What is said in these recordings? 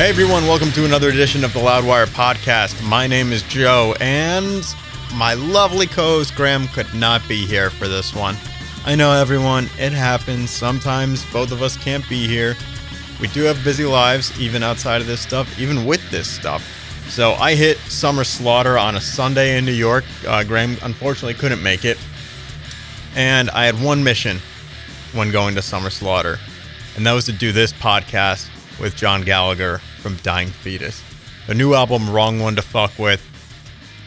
Hey everyone, welcome to another edition of the Loudwire podcast. My name is Joe, and my lovely co host Graham could not be here for this one. I know everyone, it happens. Sometimes both of us can't be here. We do have busy lives, even outside of this stuff, even with this stuff. So I hit Summer Slaughter on a Sunday in New York. Uh, Graham unfortunately couldn't make it. And I had one mission when going to Summer Slaughter, and that was to do this podcast with John Gallagher from Dying Fetus. The new album, Wrong One to Fuck With,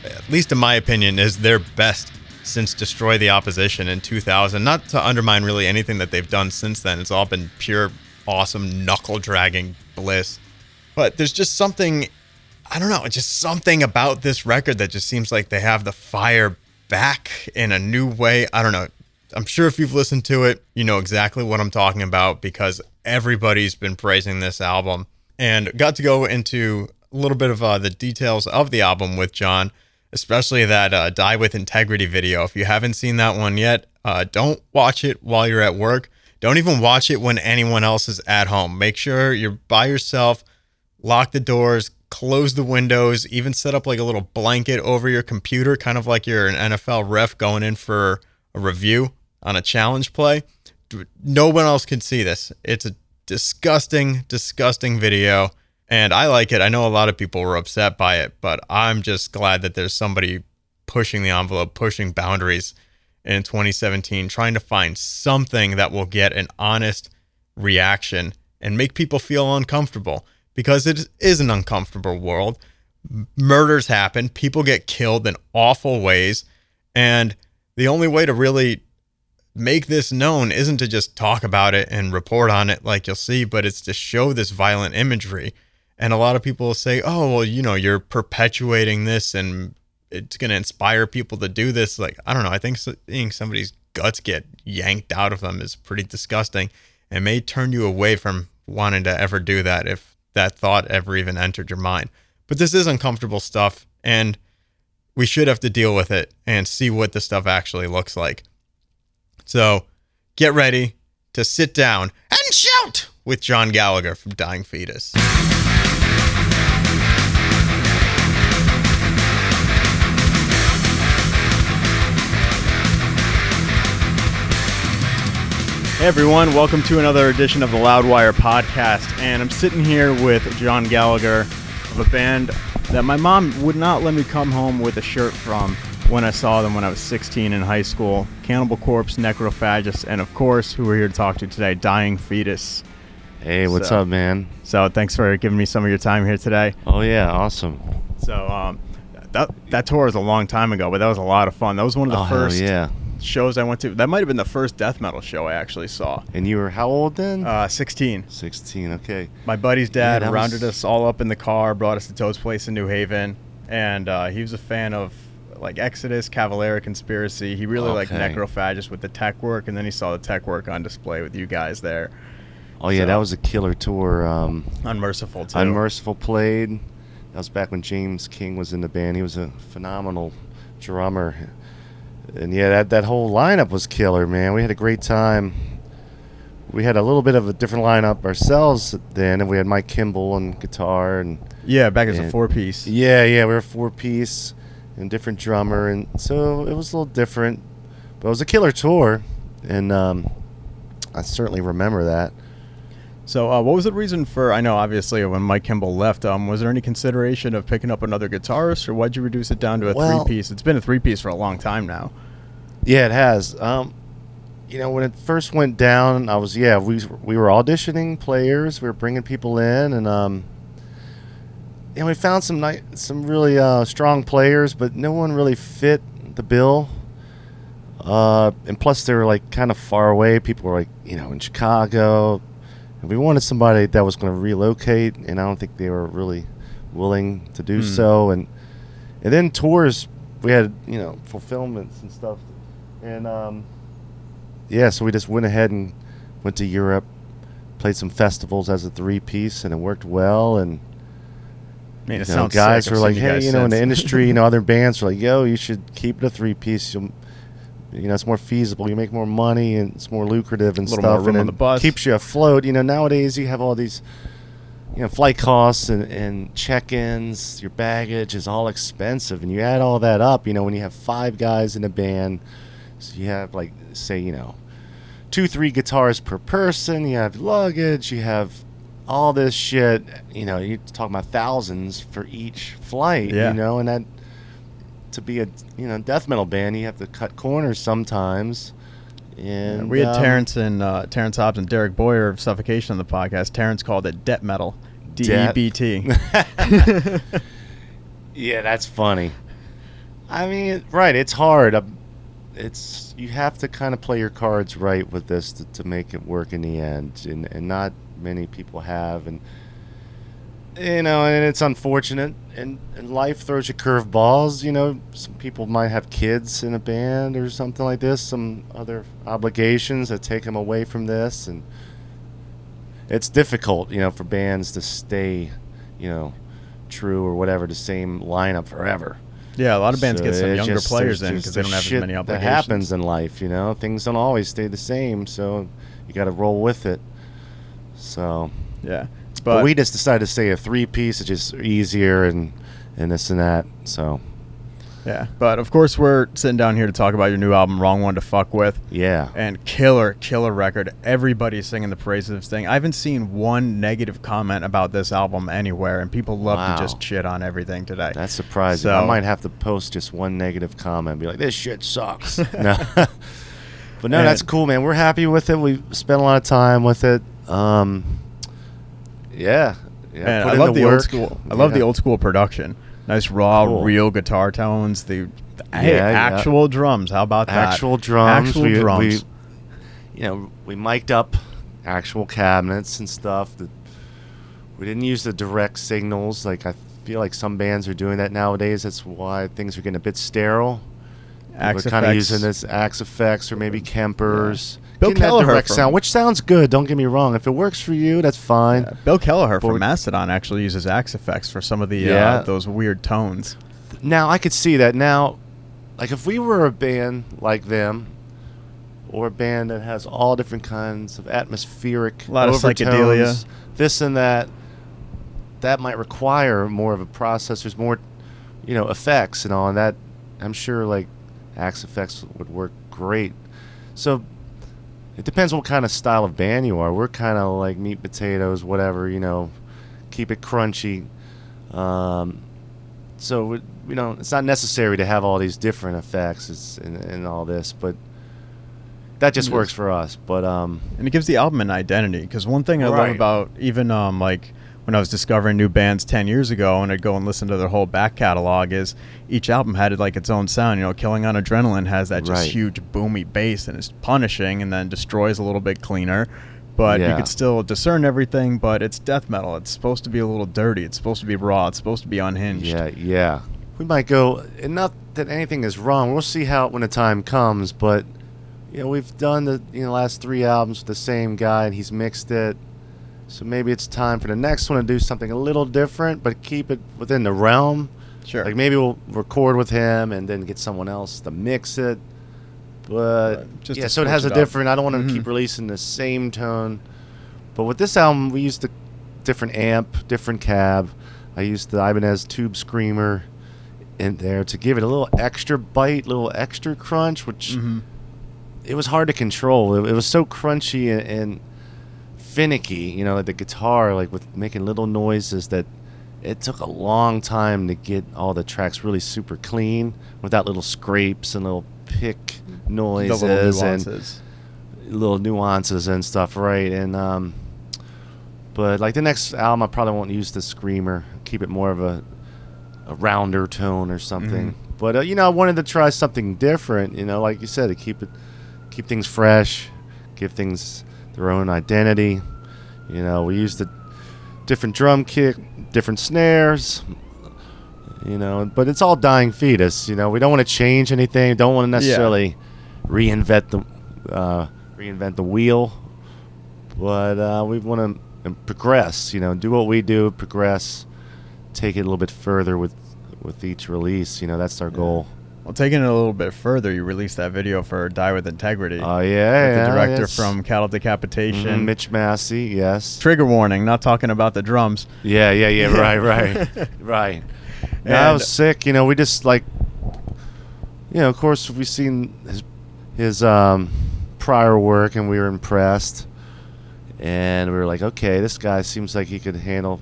at least in my opinion, is their best since Destroy the Opposition in 2000. Not to undermine really anything that they've done since then, it's all been pure, awesome, knuckle dragging bliss. But there's just something, I don't know, just something about this record that just seems like they have the fire back in a new way. I don't know. I'm sure if you've listened to it, you know exactly what I'm talking about because everybody's been praising this album and got to go into a little bit of uh, the details of the album with John, especially that uh, Die with Integrity video. If you haven't seen that one yet, uh, don't watch it while you're at work. Don't even watch it when anyone else is at home. Make sure you're by yourself, lock the doors, close the windows, even set up like a little blanket over your computer, kind of like you're an NFL ref going in for a review on a challenge play. No one else can see this. It's a disgusting, disgusting video. And I like it. I know a lot of people were upset by it, but I'm just glad that there's somebody pushing the envelope, pushing boundaries in 2017, trying to find something that will get an honest reaction and make people feel uncomfortable because it is an uncomfortable world. Murders happen, people get killed in awful ways. And the only way to really make this known isn't to just talk about it and report on it like you'll see, but it's to show this violent imagery. And a lot of people say, oh, well, you know, you're perpetuating this and it's going to inspire people to do this. Like, I don't know. I think seeing somebody's guts get yanked out of them is pretty disgusting and may turn you away from wanting to ever do that if that thought ever even entered your mind. But this is uncomfortable stuff and we should have to deal with it and see what the stuff actually looks like. So get ready to sit down and shout with John Gallagher from Dying Fetus. Hey everyone, welcome to another edition of the Loudwire podcast. And I'm sitting here with John Gallagher of a band that my mom would not let me come home with a shirt from when I saw them when I was 16 in high school. Cannibal Corpse, Necrophagist, and of course, who we're here to talk to today, Dying Fetus. Hey, what's so, up, man? So thanks for giving me some of your time here today. Oh yeah, awesome. So um, that that tour was a long time ago, but that was a lot of fun. That was one of the oh, first yeah. shows I went to. That might have been the first death metal show I actually saw. And you were how old then? Uh, 16. 16. Okay. My buddy's dad yeah, rounded was... us all up in the car, brought us to Toad's place in New Haven, and uh, he was a fan of like Exodus, Cavalera Conspiracy. He really okay. liked Necrophagist with the tech work, and then he saw the tech work on display with you guys there. Oh yeah, so, that was a killer tour. Um, Unmerciful too. Unmerciful played. That was back when James King was in the band. He was a phenomenal drummer, and yeah, that that whole lineup was killer, man. We had a great time. We had a little bit of a different lineup ourselves then, and we had Mike Kimball on guitar and yeah, back as a four piece. Yeah, yeah, we were four piece and different drummer, and so it was a little different. But it was a killer tour, and um, I certainly remember that. So, uh, what was the reason for? I know, obviously, when Mike Kimball left, um, was there any consideration of picking up another guitarist, or why'd you reduce it down to a well, three piece? It's been a three piece for a long time now. Yeah, it has. Um, you know, when it first went down, I was yeah, we we were auditioning players, we were bringing people in, and um, and we found some nice, some really uh, strong players, but no one really fit the bill. Uh, and plus, they were like kind of far away. People were like, you know, in Chicago. And we wanted somebody that was going to relocate, and I don't think they were really willing to do mm. so. And and then tours, we had you know fulfillments and stuff, and um, yeah, so we just went ahead and went to Europe, played some festivals as a three piece, and it worked well. And Man, it you know, guys were like, hey, you know, in the industry, you know, other bands were like, yo, you should keep it a three piece. You'll, you know, it's more feasible. You make more money and it's more lucrative and stuff. and bus. keeps you afloat. You know, nowadays you have all these you know, flight costs and, and check-ins, your baggage is all expensive, and you add all that up. You know, when you have five guys in a band, so you have like say, you know, two, three guitars per person. You have luggage. You have all this shit. You know, you talk about thousands for each flight. Yeah. You know, and that to be a you know death metal band, you have to cut corners sometimes. And we had um, Terrence and uh, Terrence Hobbs and Derek Boyer of Suffocation on the podcast. Terrence called it debt metal, D E Debt. Yeah, that's funny. I mean, right? It's hard. Um, It's you have to kind of play your cards right with this to, to make it work in the end, and and not many people have, and you know, and it's unfortunate. And, and life throws you curveballs. You know, some people might have kids in a band or something like this, some other obligations that take them away from this, and it's difficult, you know, for bands to stay, you know, true or whatever the same lineup forever. yeah, a lot of bands So get some younger just- players in because they don't have as many That happens in life, you know. Things don't always stay the same, so you got to roll with it. So, Yeah, but, but, we just decided to stay a three piece It's just easier and and this and that. So, yeah, but of course we're sitting down here to talk about your new album, Wrong One to Fuck With. yeah. and killer, killer record. Everybody's singing the praises of this thing. I haven't seen one negative comment about this album anywhere, and people love Wow. to just shit on everything today. That's surprising. I might have to post just one negative comment, be like, "This shit sucks." no, but no, And- that's cool, man. We're happy with it. We spent a lot of time with it. Um, yeah, yeah. put I love the, old school. I love the old school production. Nice raw, Cool. real guitar tones. The, the hey, Yeah, yeah. actual drums. How about that? actual drums. Actual we, drums. We, you know, we mic'd up actual cabinets and stuff. That we didn't use the direct signals. Like I feel like some bands are doing that nowadays. That's why things are getting a bit sterile. Axe We're kind of using this Axe-Fx or maybe Kempers. Bill Kelliher from- sound, which sounds good. Don't get me wrong. If it works for you, that's fine. Yeah, Bill Kelliher But from Mastodon actually uses Axe-Fx for some of the Yeah. uh, those weird tones. Now I could see that. Now, like if we were a band like them, or a band that has all different kinds of atmospheric A lot of psychedelia. this and that, that might require more of a process. There's more, you know, effects and all. And that I'm sure like Axe-Fx would work great. So it depends what kind of style of band you are. We're kind of like meat potatoes, whatever, you know, keep it crunchy. Um, so you know, it's not necessary to have all these different effects and, and all this, but that just works for us. But um, and it gives the album an identity. Because one thing I love about even um like when I was discovering new bands ten years ago, and I'd go and listen to their whole back catalog, is each album had like its own sound. You know, Killing on Adrenaline has that just Right. huge boomy bass, and it's punishing, and then destroys a little bit cleaner. But you could still discern everything. But it's death metal. It's supposed to be a little dirty. It's supposed to be raw. It's supposed to be unhinged. yeah, yeah, we might go. And not that anything is wrong. We'll see how when the time comes. But you know, we've done the you know last three albums with the same guy, and he's mixed it. So maybe it's time for the next one to do something a little different, but keep it within the realm. Sure. Like maybe we'll record with him and then get someone else to mix it. But Right, just yeah, so it has a it up. different. I don't want to Mhm. keep releasing the same tone. But with this album, we used a different amp, different cab. I used the Ibanez Tube Screamer in there to give it a little extra bite, little extra crunch, which hmm it was hard to control. It, it was so crunchy and, and finicky, you know, like the guitar, like with making little noises that it took a long time to get all the tracks really super clean without little scrapes and little pick noises little and little nuances and stuff, right? And um, but like the next album, I probably won't use the screamer. Keep it more of a a rounder tone or something. Mhm. But uh, you know, I wanted to try something different. You know, like you said, to keep it keep things fresh, give things their own identity. You know, we used the different drum kick, different snares. You know, but it's all dying fetus. You know, we don't want to change anything. Don't want to necessarily reinvent the uh, reinvent the wheel, but uh, we want to progress. You know, do what we do, progress, take it a little bit further with with each release. You know, that's our Yeah. goal. Well, taking it a little bit further, you released that video for Die with Integrity. Oh yeah, with yeah, the director yes. from Cattle Decapitation. Mhm, Mitch Massey. Yes. Trigger warning, not talking about the drums. Yeah, yeah, yeah. Right, right, right. No, that was sick. You know, we just like, you know, of course, we've seen his his um, prior work, and we were impressed. And we were like, okay, this guy seems like he could handle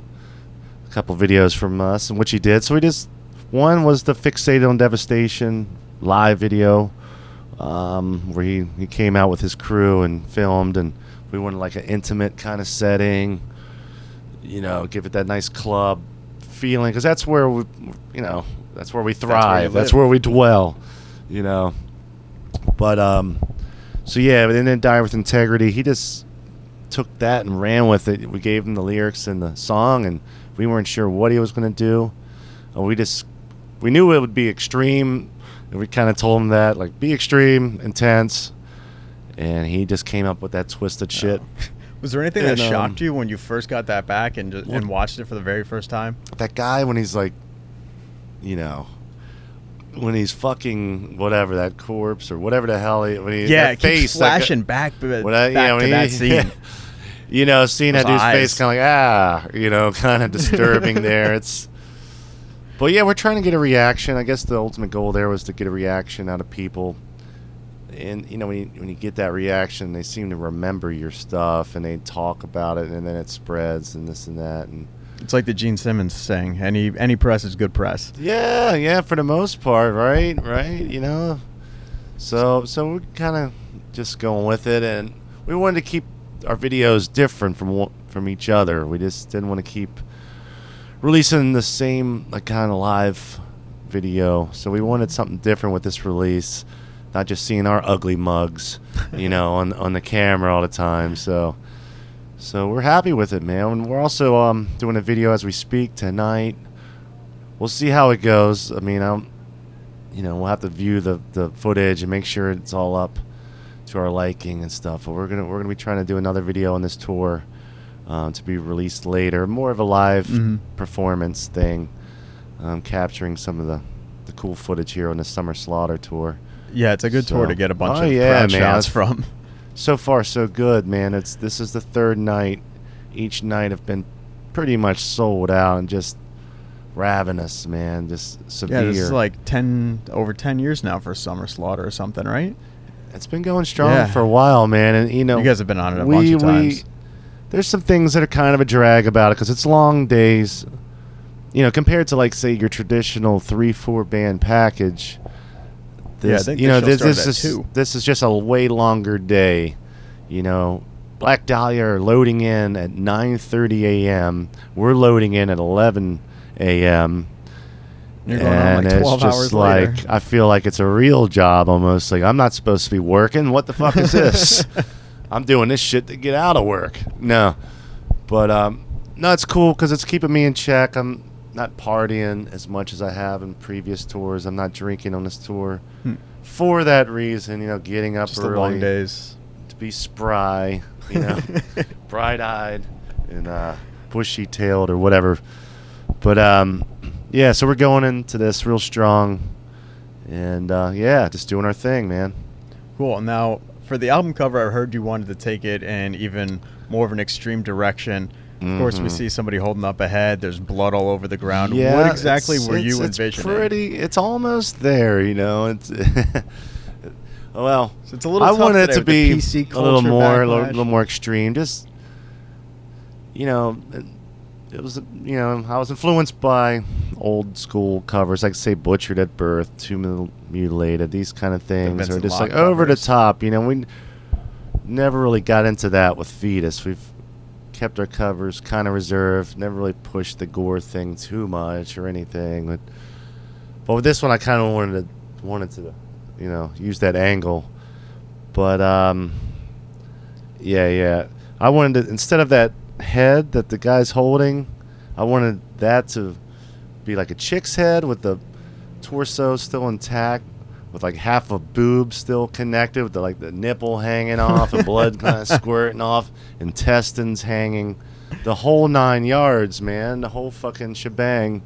a couple videos from us, and which he did. So we just one was the fixated on devastation live video, um, where he he came out with his crew and filmed, and we wanted like an intimate kind of setting you know, give it that nice club feeling because that's where we, you know, that's where we where you thrive. That's where, we dwell, you know. But um, so yeah, but then Die with Integrity, he just took that and ran with it. We gave him the lyrics and the song, and we weren't sure what he was going to do. And we just we knew it would be extreme, and we kind of told him that like be extreme, intense, and he just came up with that twisted shit. Was there anything And, that um, shocked you when you first got that back and just, and watched it for the very first time? that guy when he's like, you know, when he's fucking whatever that corpse or whatever the hell he when he Yeah, that it face keeps that guy- flashing back, when I- back yeah, when to he- that scene. you know, seeing that Those dude's face kind of like ah, you know, kind of disturbing there. It's, but yeah, we're trying to get a reaction. I guess the ultimate goal there was to get a reaction out of people. And you know when you, when you get that reaction, they seem to remember your stuff and they talk about it, and then it spreads and this and that. And It's like the Gene Simmons saying, "Any any press is good press." Yeah, yeah, for the most part, right? Right, you know. So so we're kind of just going with it and we wanted to keep our videos different from from each other. We just didn't want to keep releasing the same like kind of live video. So we wanted something different with this release, not just seeing our ugly mugs, you know, on on the camera all the time. So so we're happy with it, man. And we're also um, doing a video as we speak tonight. We'll see how it goes. I mean, I'm, you know, we'll have to view the, the footage and make sure it's all up to our liking and stuff. But we're gonna we're gonna be trying to do another video on this tour um, to be released later, more of a live Mhm. performance thing, um, capturing some of the the cool footage here on the Summer Slaughter tour. Yeah, it's a good tour to get a bunch Oh, of yeah, crowd man, shots from. so far so good man it's this is the third night each night have been pretty much sold out and just ravenous man just severe Yeah, this is like ten over ten years now for Summer Slaughter or something, right? it's been going strong Yeah. for a while man and you know you guys have been on it a we, bunch of times. There's some things that are kind of a drag about it because it's long days you know compared to like say your traditional three four band package Yeah, I this, think you know this, this is two. this is just a way longer day you know black dahlia are loading in at 9.30 a.m we're loading in at 11 a.m You're going on and like it's just hours like later. I feel like it's a real job almost. Like I'm not supposed to be working. What the fuck is this? I'm doing this shit to get out of work. No, but um, no, it's cool because it's keeping me in check. I'm not partying as much as I have in previous tours. I'm not drinking on this tour Hmm. for that reason. You know, getting up Just the early long days. to be spry. You know, bright-eyed and uh, bushy-tailed or whatever. But um, yeah, so we're going into this real strong, and uh, yeah, just doing our thing, man. Cool. Now, for the album cover, I heard you wanted to take it in even more of an extreme direction. Of course, we Mhm. see somebody holding up a head. There's blood all over the ground. Yeah, what exactly it's- were it's- you it's envisioning? Pretty. It's almost there, you know. It's well. So it's a little I wanted it to be a little more, a little, little more extreme. Just you know, it, was you know I was influenced by old school covers, like say "Butchered at Birth," "Two Mil- Mutilated," these kind of things, or just like over the top. You know, we never really got into that with Fetus. We've kept our covers kind of reserved, never really pushed the gore thing too much or anything. But but with this one, I kind of wanted to wanted to, you know, use that angle. But um, yeah, yeah, I wanted to instead of that head that the guy's holding, I wanted that to be like a chick's head with the torso still intact. With like half a boob still connected, with the, like the nipple hanging off and blood kind of squirting off, intestines hanging, the whole nine yards, man, the whole fucking shebang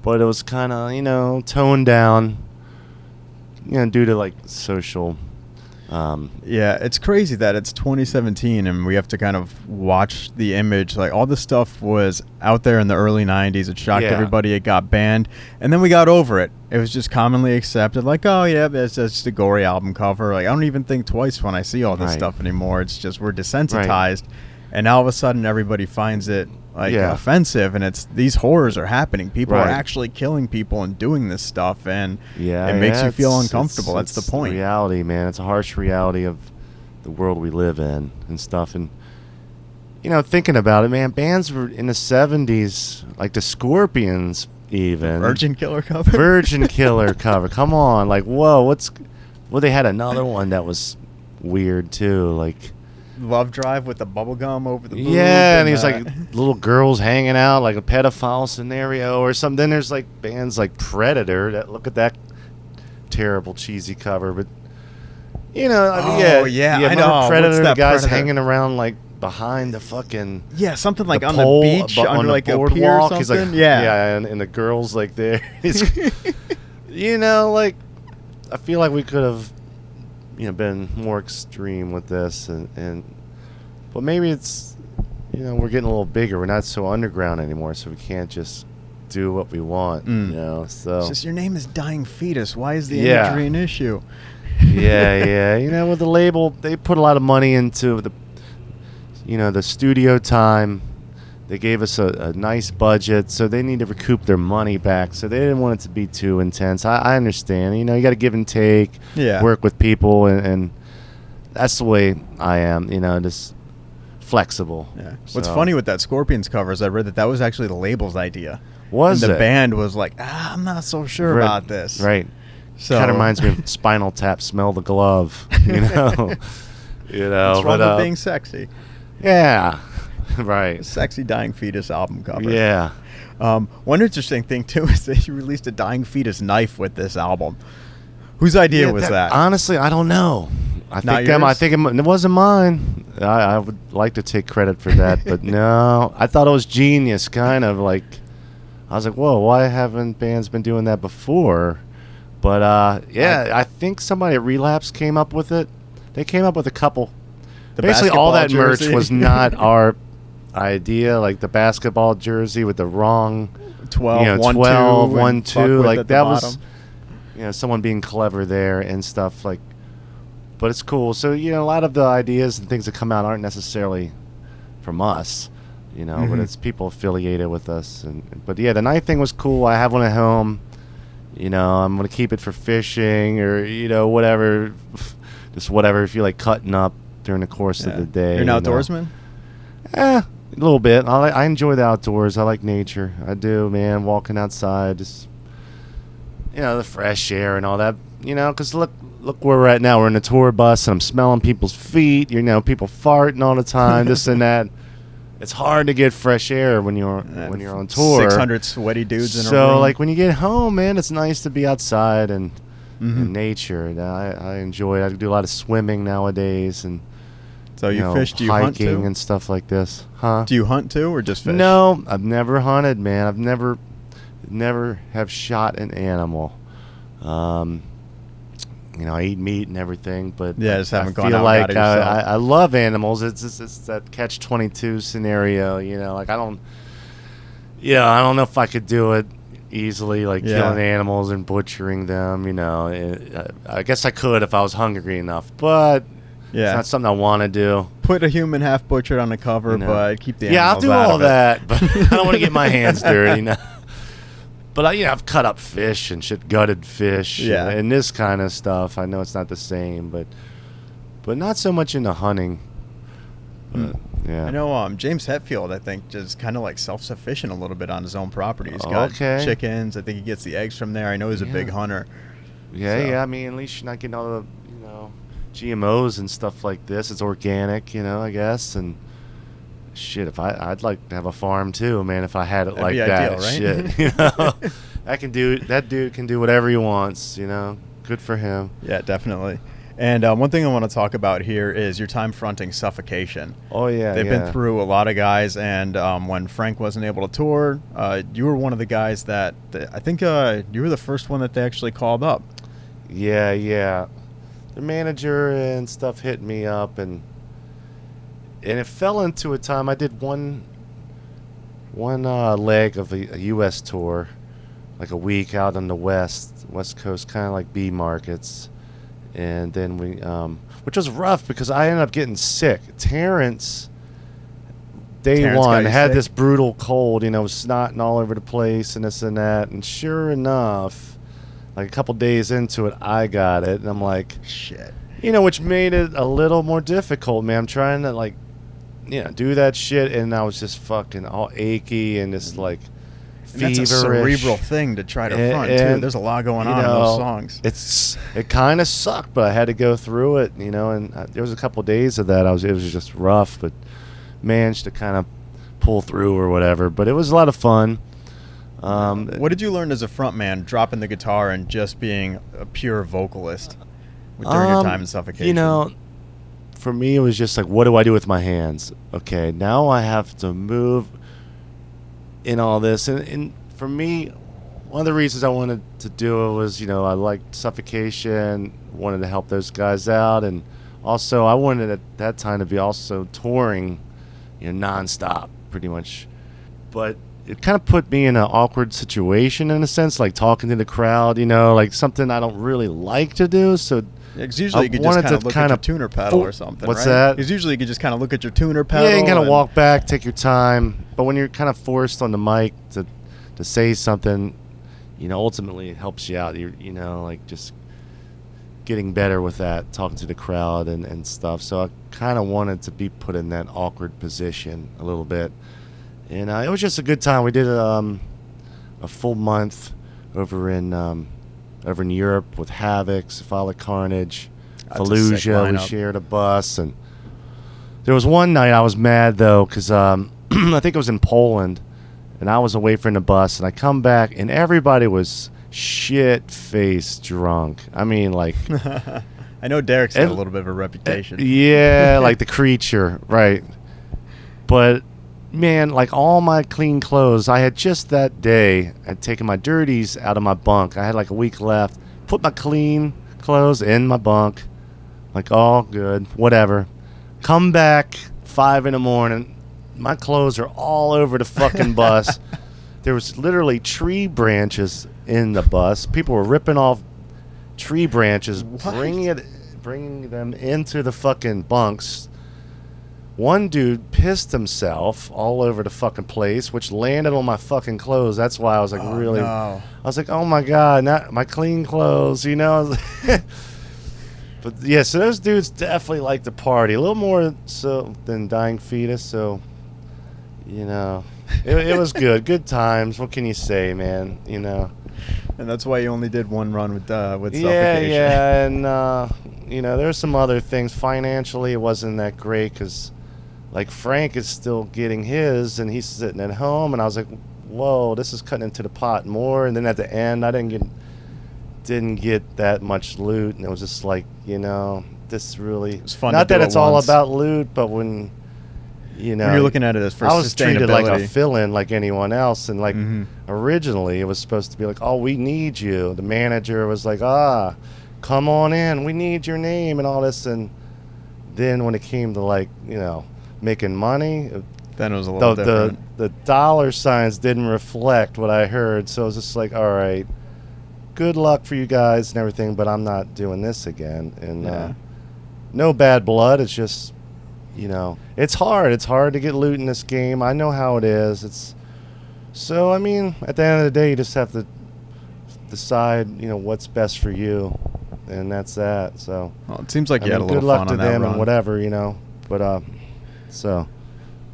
but it was kind of you know toned down you know, due to like social. Um, Yeah, it's crazy that it's 2017 and we have to kind of watch the image. Like all this stuff was out there in the early 90s. It shocked Yeah. everybody. It got banned, and then we got over it. It was just commonly accepted. Like, oh yeah, it's just a gory album cover. Like I don't even think twice when I see all this Right. stuff anymore. It's just we're desensitized, and now all of a sudden everybody finds it like Yeah. offensive. And it's these horrors are happening. People are actually killing people and doing this stuff, and yeah, it makes yeah, you feel uncomfortable. it's- That's it's the point. reality, man. It's a harsh reality of the world we live in and stuff. And you know, thinking about it, man, bands were in the '70s, like the Scorpions, even Virgin Killer cover. Virgin Killer cover. Come on, like whoa, what's? Well, they had another one that was weird too, like. Love Drive with the bubble gum over the Yeah, and he's uh, like little girls hanging out, like a pedophile scenario or something. Then there's like bands like Predator. That look at that terrible cheesy cover, but you know, I mean, Oh, yeah, yeah, I remember know. Predator, the guys Predator? hanging around like behind the fucking yeah, something like the on pole, the beach under on the like a pier or boardwalk. something. He's like, yeah, yeah, and, and the girls like there. You know, like I feel like we could have, you know, been more extreme with this, and and but maybe it's, you know, we're getting a little bigger. We're not so underground anymore, so we can't just do what we want. Mm. You know, so It's just your name is Dying Fetus. Why is the Yeah. imagery an issue? yeah, yeah. You know, with the label, they put a lot of money into the, you know, the studio time. They gave us a, a nice budget, so they need to recoup their money back. So they didn't want it to be too intense. I, I understand. You know, you got to give and take, Yeah. work with people, and, and that's the way I am. You know, just flexible. Yeah. What's funny with that Scorpions cover is I read that that was actually the label's idea. was and the it? band was like, ah, I'm not so sure Right, about this. Right. So kind of reminds me of Spinal Tap. Smell the glove. You know. you know. Wrong but, uh, being sexy? Yeah. right. Sexy Dying Fetus album cover. Yeah. Um, one interesting thing too is that you released a Dying Fetus knife with this album. Whose idea Yeah, was that? Honestly, I don't know. I Not think I think it, it wasn't mine. I, I would like to take credit for that, but no. I thought it was genius, kind of like. I was like, whoa, why haven't bands been doing that before? But uh, yeah, I, think somebody at Relapse came up with it. They came up with a couple. Basically, all that basketball merch was not our idea. Like the basketball jersey with the wrong 12, you know, 1, 12, 2, 1, 2, like that was you know someone being clever there and stuff like but it's cool so you know a lot of the ideas and things that come out aren't necessarily from us you know but Mhm. it's people affiliated with us and but yeah the night thing was cool i have one at home you know i'm gonna keep it for fishing or you know whatever just whatever if you like cutting up during the course of the day You're an you know. outdoorsman? Eh, a little bit. I, I enjoy the outdoors. I like nature. I do, man. Walking outside, just you know, the fresh air and all that. You know, because look, look where we're at now. We're in a tour bus, and I'm smelling people's feet. You know, people farting all the time, this and that. It's hard to get fresh air when you're when you're on tour. 600 sweaty dudes in a so, like when you get home, man, it's nice to be outside and Mhm. in nature. And I, I enjoy it. I do a lot of swimming nowadays, and So you know, fish? Do you hunt hiking too? and stuff like this, huh? Do you hunt too, or just fish? No, I've never hunted, man. I've never, never have shot an animal. Um, you know, I eat meat and everything, but Yeah, I- just haven't I gone feel out like I. I, I love animals. It's, it's it's that catch twenty two scenario. You know, like I don't, yeah, I don't know if I could do it easily, like Yeah. killing animals and butchering them. You know, It- I I guess I could if I was hungry enough, but Yeah. it's not something I want to do. Put a human half butchered on the cover, You know. but keep the yeah, I'll do all that, but I don't want to get my hands dirty. No. But I, you know, I've cut up fish and shit, gutted fish, Yeah. and, and this kind of stuff. I know it's not the same, but but not so much into hunting. But, yeah, I know um, James Hetfield, I think, just kind of like self sufficient a little bit on his own property. He's got Okay. chickens. I think he gets the eggs from there. I know he's a big hunter. Yeah, So- yeah. I mean, at least you're not getting all the GMOs and stuff like this. It's organic, you know. I guess and. Shit, if I I'd like to have a farm too, man. If I had it That'd like that, ideal, right? shit, you know, I can do that. Dude can do whatever he wants, you know. Good for him. Yeah, definitely. And um, one thing I want to talk about here is your time fronting Suffocation. Oh yeah, They've yeah. been through a lot of guys, and um, when Frank wasn't able to tour, uh, you were one of the guys that that- I think uh, you were the first one that they actually called up. Yeah, yeah. The manager and stuff hit me up, and and it fell into a time I did one one uh, leg of a, a U.S. tour, like a week out on the west west coast, kind of like B markets, and then we, um, which was rough because I ended up getting sick. Terrence, day Terrence one, had sick? this brutal cold, you know, snotting all over the place and this and that, and sure enough. Like a couple days into it, I got it, and I'm like, Shit. you know, which made it a little more difficult, man. I'm trying to like, you know, do that shit, and I was just fucking all achy and just like And that's a feverish. cerebral thing to try to A- front too. and, There's a lot going you on in know, those songs. It's it kind of sucked, but I had to go through it, you know. And uh, there was a couple days of that. I was it was just rough, but managed to kind of pull through or whatever. But it was a lot of fun. Um, What did you learn as a frontman, dropping the guitar and just being a pure vocalist during your Um, time in suffocation? You know, for me, it was just like, what do I do with my hands? Okay, now I have to move in all this. And, and for me, one of the reasons I wanted to do it was, you know, I liked suffocation, wanted to help those guys out. And also, I wanted at that time to be also touring, you know, nonstop, pretty much. But it kind of put me in an awkward situation in a sense, like talking to the crowd, you know, like something I don't really like to do. So because usually I you could just kind of look at your tuner pedal or something. What's right? that? Because usually you could just kind of look at your tuner pedal. Yeah, you gotta and- walk back, take your time. But when you're kind of forced on the mic to to say something, you know, ultimately it helps you out. You you know, like just getting better with that, talking to the crowd and, and stuff. So I kind of wanted to be put in that awkward position a little bit, and uh, it was just a good time. We did um, a full month over in um, over in Europe with Havok, Cephalic Carnage, That's Fallujah. We shared a bus, and there was one night I was mad though because um, I think it was in Poland, and I was away from the bus, and I come back, and everybody was shit faced drunk. I mean, like. I know Derek's got a little bit of a reputation. Yeah, like the creature, right. But man, like all my clean clothes, I had just that day had taken my dirties out of my bunk. I had like a week left. Put my clean clothes in my bunk. Like all good, whatever. Come back five in the morning. My clothes are all over the fucking bus. there was literally tree branches in the bus. People were ripping off tree branches, What? bringing it, bringing them into the fucking bunks. One dude pissed himself all over the fucking place, which landed on my fucking clothes. That's why I was like, Oh, really. no. I was like, oh my god, not my clean clothes, you know. but yeah, so those dudes definitely like to party a little more so than Dying Fetus. So, you know, it, it was good, good times. What can you say, man? You know. And that's why you only did one run with uh, with Yeah, yeah, and uh, you know, there's some other things. Financially, it wasn't that great because, like, Frank is still getting his, and he's sitting at home, and I was like, "Whoa, this is cutting into the pot more." And then at the end, I didn't get didn't get that much loot, and it was just like, you know, this really. was fun Not that it it's all once. about loot, but when, you know, when you're looking at it as for I was treated like a fill-in, like anyone else, and like Mhm. originally it was supposed to be like, "Oh, we need you." The manager was like, "Ah, come on in. We need your name and all this." And then when it came to like, you know, making money, then it was a the little the, different. the dollar signs didn't reflect what I heard. So it was just like, "All right, good luck for you guys and everything, but I'm not doing this again." And Yeah. uh, no bad blood. It's just, you know, it's hard. It's hard to get loot in this game. I know how it is. It's so. I mean, at the end of the day, you just have to decide, you know, what's best for you, and that's that. So, well, it seems like I you had a little good luck fun to them run. and whatever, you know. But uh, so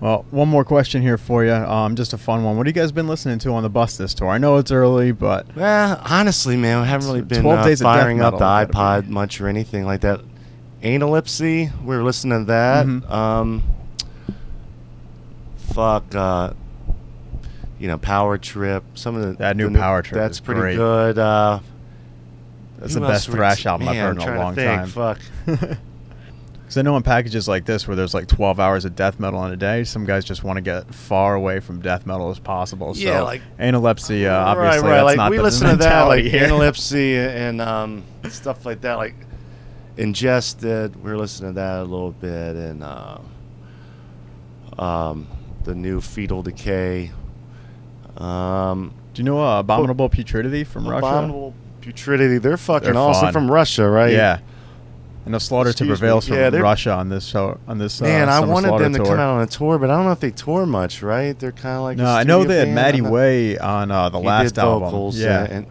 Well, one more question here for you. Um, just a fun one. What have you guys been listening to on the bus this tour? I know it's early, but Well, honestly, man, I haven't really been 12 uh, days firing up the iPod much or anything like that. Analepsy, we were listening to that. Mhm. Um, fuck, uh, you know, Power Trip. Some of the That new the Power Trip That's pretty great. good. Uh, that's the best thrash album I've heard in a long time. Fuck. Because I know in packages like this, where there's like 12 hours of death metal in a day, some guys just want to get far away from death metal as possible. Yeah, so like- analepsy, uh, obviously, right, right. that's Like not we listen to that, like here. analepsy and um, stuff like that, like ingested. We are listening to that a little bit, and uh, um, the new fetal decay. Um, Do you know uh, Abominable Putridity from Russia? Abominable Putridity. They're fucking They're awesome fun. from Russia, right? Yeah. I know Slaughter to Excuse me. Prevail's from Yeah, Russia on this show. On this, uh, Man, I wanted Slaughter them to tour. come out on a tour, but I don't know if they tour much, right? They're kind of like. No, a I know they had. Matti Way on uh, the he last album. vocals, yeah, and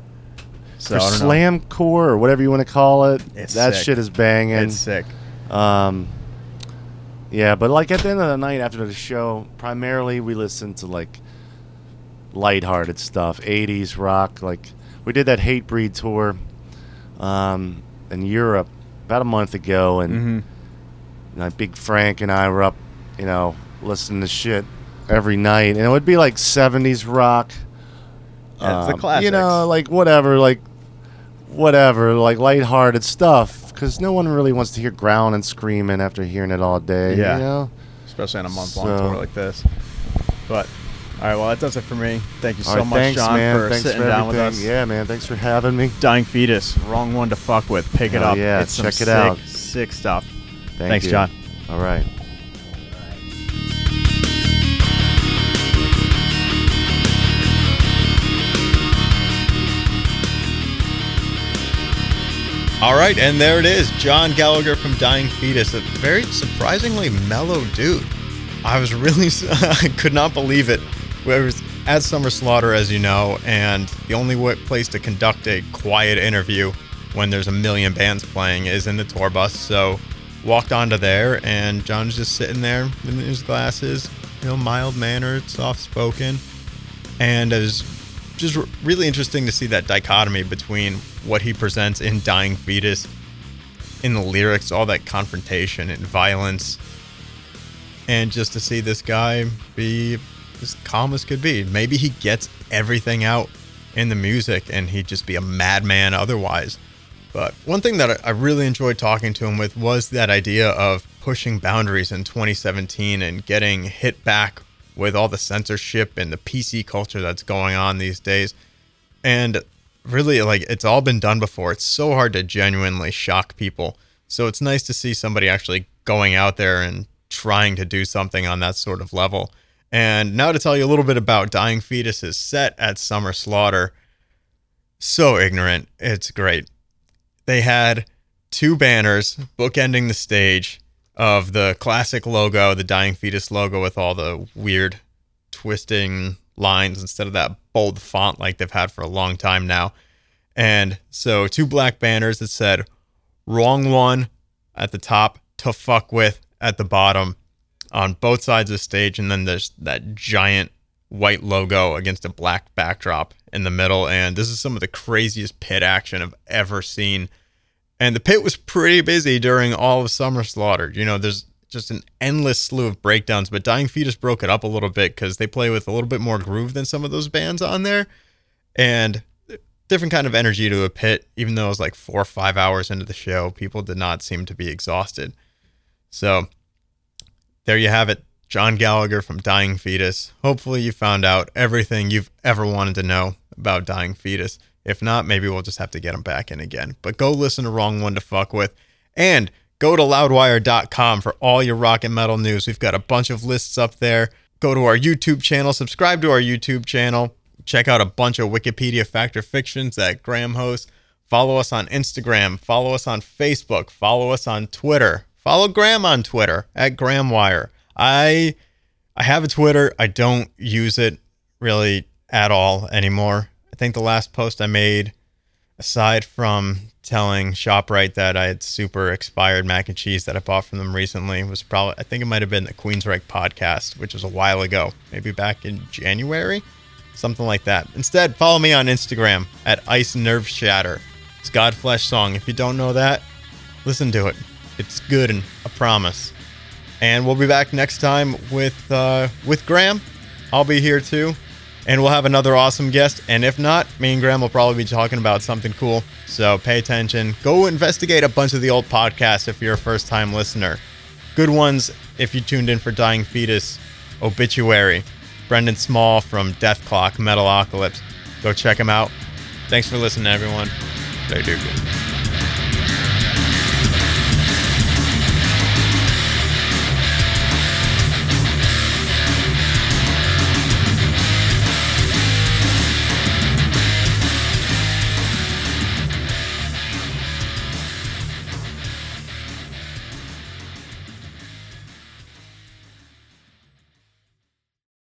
so for I slam core or whatever you want to call it, It's that sick. shit is banging. It's sick. Um, yeah, but like at the end of the night after the show, primarily we listened to like lighthearted stuff, 80s rock. Like we did that Hatebreed tour um, in Europe about a month ago, and hmm like Big Frank and I were up, you know, listening to shit every night, and it would be like 70s rock. Yeah, it's the um, classics. You know, like whatever, like whatever, like lighthearted stuff. Because no one really wants to hear growling and screaming after hearing it all day. Yeah. You know? especially on a month long So- tour like this. But all right, well that does it for me. Thank you so All right, much, thanks, John, man. for thanks sitting for down with us. Yeah, man. Thanks for having me. Dying fetus, wrong one to fuck with. Pick it up. yeah, it's some check it sick, out. Sick stuff. Thank Thanks, you. John. All right. All right, and there it is, John Gallagher from Dying Fetus, a very surprisingly mellow dude. I was really, I could not believe it. I was at Summer Slaughter, as you know, and the only place to conduct a quiet interview when there's a million bands playing is in the tour bus. So, walked onto there, and John's just sitting there in his glasses, you know, mild mannered, soft spoken, and it was just really interesting to see that dichotomy between what he presents in Dying Fetus, in the lyrics, all that confrontation and violence, and just to see this guy be as calm as could be. Maybe he gets everything out in the music and he'd just be a madman otherwise. But one thing that I really enjoyed talking to him with was that idea of pushing boundaries in 2017 and getting hit back with all the censorship and the PC culture that's going on these days. And really, like, it's all been done before. It's so hard to genuinely shock people. So it's nice to see somebody actually going out there and trying to do something on that sort of level. And now to tell you a little bit about Dying Fetus's set at Summer Slaughter. So ignorant. It's great they had two banners bookending the stage of the classic logo, the dying fetus logo with all the weird twisting lines instead of that bold font like they've had for a long time now. And so two black banners that said wrong one at the top to fuck with at the bottom on both sides of the stage and then there's that giant white logo against a black backdrop in the middle and this is some of the craziest pit action I've ever seen and the pit was pretty busy during all of Summer Slaughter. You know, there's just an endless slew of breakdowns, but Dying Fetus broke it up a little bit because they play with a little bit more groove than some of those bands on there, and different kind of energy to a pit. Even though it was like four or five hours into the show, people did not seem to be exhausted. So there you have it, John Gallagher from Dying Fetus. Hopefully, you found out everything you've ever wanted to know about Dying Fetus. If not, maybe we'll just have to get him back in again. But go listen to Wrong One to Fuck With. And go to loudwire.com for all your rock and metal news. We've got a bunch of lists up there. Go to our YouTube channel, subscribe to our YouTube channel, check out a bunch of Wikipedia Fact or Fictions that Graham hosts. Follow us on Instagram, follow us on Facebook, follow us on Twitter. Follow Graham on Twitter at GrahamWire. I I have a Twitter. I don't use it really at all anymore. I think the last post I made, aside from telling ShopRite that I had super expired mac and cheese that I bought from them recently, was probably I think it might have been the Queensryche podcast, which was a while ago, maybe back in January, something like that. Instead, follow me on Instagram at Ice Nerveshatter. It's Godflesh song. If you don't know that, listen to it. It's good, and I promise. And we'll be back next time with uh, with Graham. I'll be here too, and we'll have another awesome guest. And if not, me and Graham will probably be talking about something cool. So pay attention. Go investigate a bunch of the old podcasts if you're a first time listener. Good ones if you tuned in for Dying Fetus, Obituary, Brendan Small from Dethklok, Metalocalypse. Go check him out. Thanks for listening, everyone. Stay dookie.